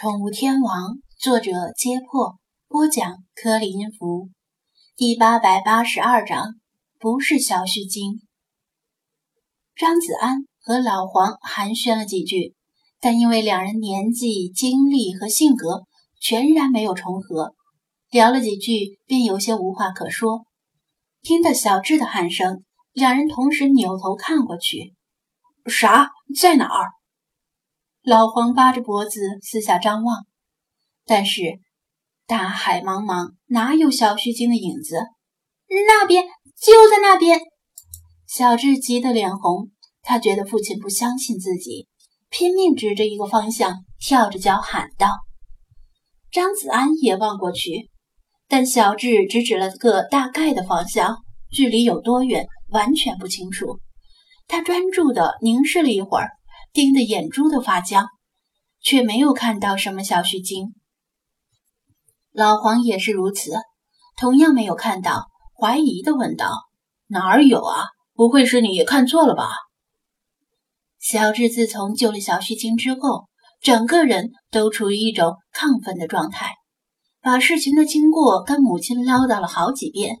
宠物天王，作者：揭破，播讲：颗粒音符，第八百八十二章，不是小须鲸。张子安和老黄寒暄了几句，但因为两人年纪、经历和性格全然没有重合，聊了几句便有些无话可说。听到小智的喊声，两人同时扭头看过去，啥？在哪儿？老黄扒着脖子四下张望，但是大海茫茫，哪有小须鲸的影子？那边就在那边！小智急得脸红，他觉得父亲不相信自己，拼命指着一个方向，跳着脚喊道。张子安也望过去，但小智只指了个大概的方向，距离有多远完全不清楚。他专注地凝视了一会儿。盯得眼珠都发僵，却没有看到什么小须鲸。老黄也是如此，同样没有看到，怀疑的问道：“哪儿有啊？不会是你看错了吧？”小智自从救了小须鲸之后，整个人都处于一种亢奋的状态，把事情的经过跟母亲唠叨了好几遍，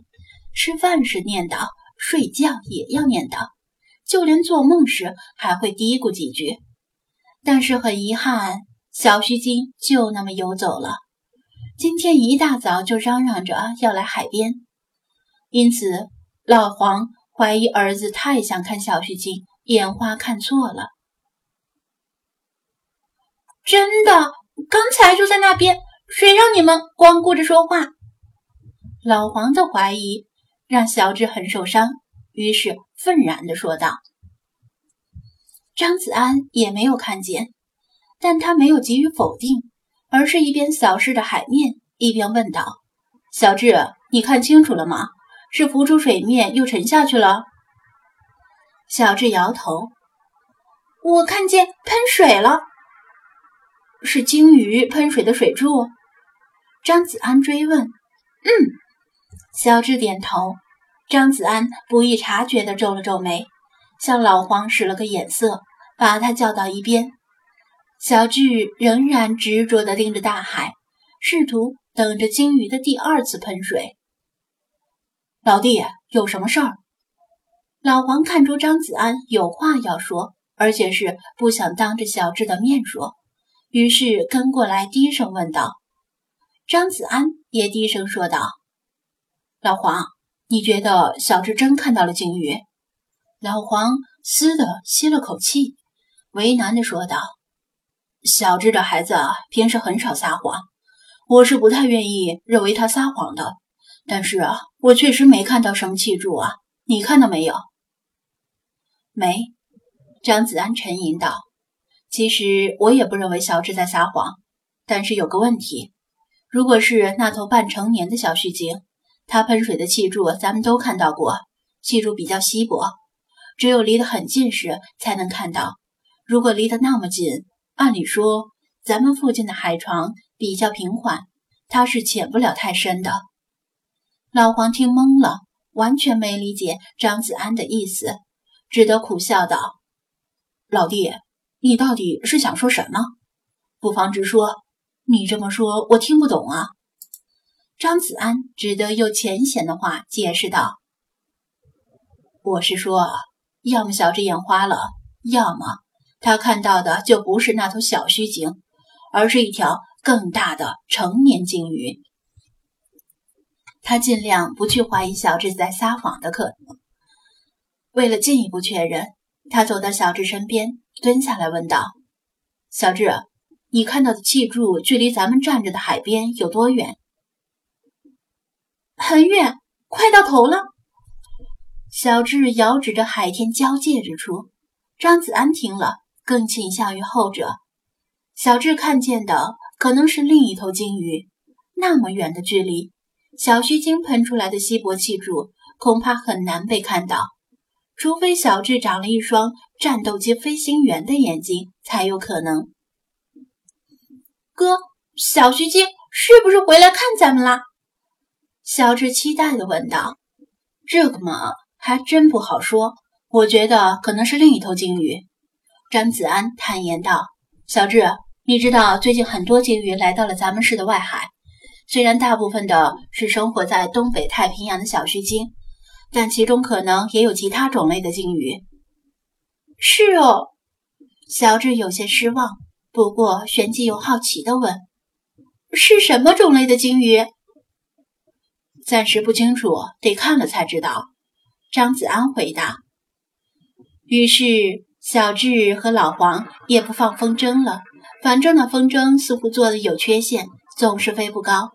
吃饭时念叨，睡觉也要念叨。就连做梦时还会嘀咕几句，但是很遗憾，小须鲸就那么游走了。今天一大早就嚷嚷着要来海边，因此老黄怀疑儿子太想看小须鲸，眼花看错了。真的，刚才就在那边，谁让你们光顾着说话？老黄的怀疑让小智很受伤。于是愤然地说道：“张子安也没有看见，但他没有急于否定，而是一边扫视着海面，一边问道：‘小智，你看清楚了吗？是浮出水面又沉下去了？’小智摇头：‘我看见喷水了，是鲸鱼喷水的水柱。’张子安追问：‘嗯。’小智点头。”张子安不易察觉地皱了皱眉，向老黄使了个眼色，把他叫到一边。小智仍然执着地盯着大海，试图等着鲸鱼的第二次喷水。老弟，有什么事儿？老黄看出张子安有话要说，而且是不想当着小智的面说，于是跟过来低声问道。张子安也低声说道：“老黄。”你觉得小智真看到了鲸鱼？老黄嘶的吸了口气，为难的说道：“小智这孩子啊平时很少撒谎，我是不太愿意认为他撒谎的。但是啊，我确实没看到什么气柱啊，你看到没有？”没。张子安沉吟道：“其实我也不认为小智在撒谎，但是有个问题，如果是那头半成年的小须鲸。”它喷水的气柱，咱们都看到过，气柱比较稀薄，只有离得很近时才能看到。如果离得那么近，按理说咱们附近的海床比较平缓，它是潜不了太深的。老黄听懵了，完全没理解张子安的意思，只得苦笑道：“老弟，你到底是想说什么？不妨直说。你这么说，我听不懂啊。”张子安只得用浅显的话解释道：“我是说，要么小智眼花了，要么他看到的就不是那头小须鲸，而是一条更大的成年鲸鱼。”他尽量不去怀疑小智在撒谎的可能。为了进一步确认，他走到小智身边，蹲下来问道：“小智，你看到的气柱距离咱们站着的海边有多远？”很远，快到头了。小智遥指着海天交界之处。张子安听了，更倾向于后者。小智看见的可能是另一头鲸鱼。那么远的距离，小须鲸喷出来的稀薄气柱恐怕很难被看到，除非小智长了一双战斗机飞行员的眼睛，才有可能。哥，小须鲸是不是回来看咱们啦？小智期待地问道：“这个嘛，还真不好说。我觉得可能是另一头鲸鱼。”张子安坦言道：“小智，你知道，最近很多鲸鱼来到了咱们市的外海，虽然大部分的是生活在东北太平洋的小须鲸，但其中可能也有其他种类的鲸鱼。是哦，小智有些失望，不过旋即又好奇地问：“是什么种类的鲸鱼？”暂时不清楚，得看了才知道。张子安回答。于是小智和老黄也不放风筝了，反正那风筝似乎做的有缺陷，总是飞不高。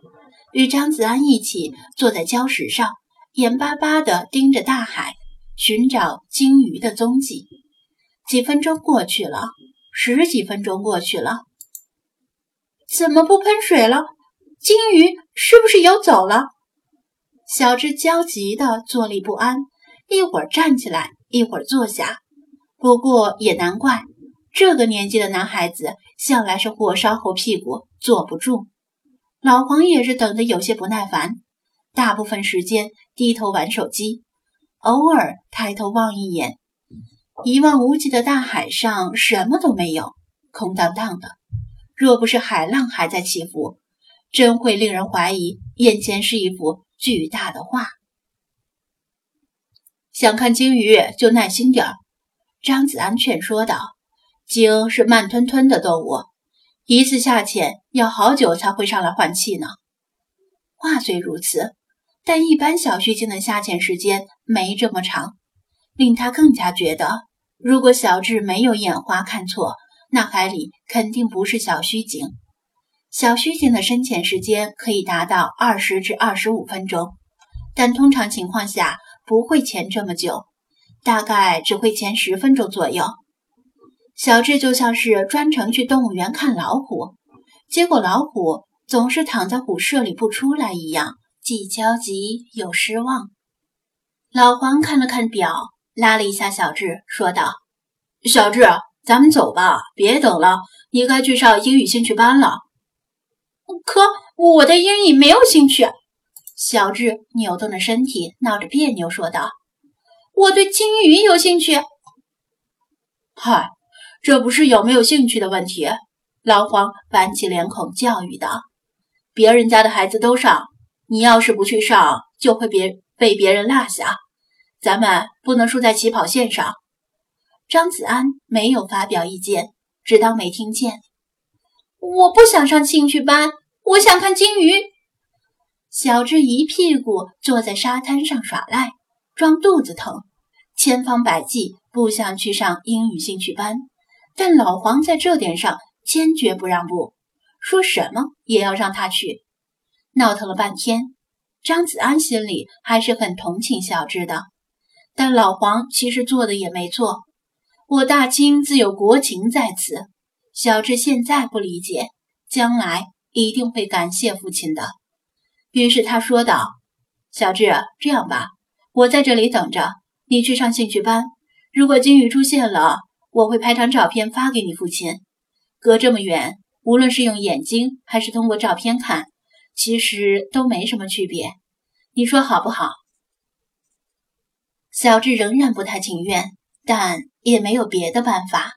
与张子安一起坐在礁石上，眼巴巴地盯着大海，寻找鲸鱼的踪迹。几分钟过去了，十几分钟过去了，怎么不喷水了？鲸鱼是不是游走了？小智焦急地坐立不安，一会儿站起来，一会儿坐下。不过也难怪，这个年纪的男孩子向来是火烧后屁股坐不住。老黄也是等得有些不耐烦，大部分时间低头玩手机，偶尔抬头望一眼，一望无际的大海上什么都没有，空荡荡的。若不是海浪还在起伏，真会令人怀疑眼前是一幅。巨大的画，想看鲸鱼就耐心点儿。张子安劝说道：“鲸是慢吞吞的动物，一次下潜要好久才会上来换气呢。”话虽如此，但一般小须鲸的下潜时间没这么长，令他更加觉得，如果小智没有眼花看错，那海里肯定不是小须鲸。小须鲸的深潜时间可以达到二十至二十五分钟，但通常情况下不会潜这么久，大概只会潜十分钟左右。小智就像是专程去动物园看老虎，结果老虎总是躺在虎舍里不出来一样，既焦急又失望。老黄看了看表，拉了一下小智，说道：“小智，咱们走吧，别等了，你该去上英语兴趣班了。”可我对英语没有兴趣。小智扭动着身体，闹着别扭说道：“我对鲸鱼有兴趣。”嗨，这不是有没有兴趣的问题。老黄板起脸孔教育道：“别人家的孩子都上，你要是不去上，就会别被别人落下。咱们不能输在起跑线上。”张子安没有发表意见，只当没听见。我不想上兴趣班，我想看鲸鱼。小智一屁股坐在沙滩上耍赖，装肚子疼，千方百计不想去上英语兴趣班。但老黄在这点上坚决不让步，说什么也要让他去。闹腾了半天，张子安心里还是很同情小智的。但老黄其实做的也没错，我大清自有国情在此。小智现在不理解，将来一定会感谢父亲的。于是他说道：“小智，这样吧，我在这里等着，你去上兴趣班。如果金鱼出现了，我会拍张照片发给你父亲。隔这么远，无论是用眼睛还是通过照片看，其实都没什么区别。你说好不好？”小智仍然不太情愿，但也没有别的办法。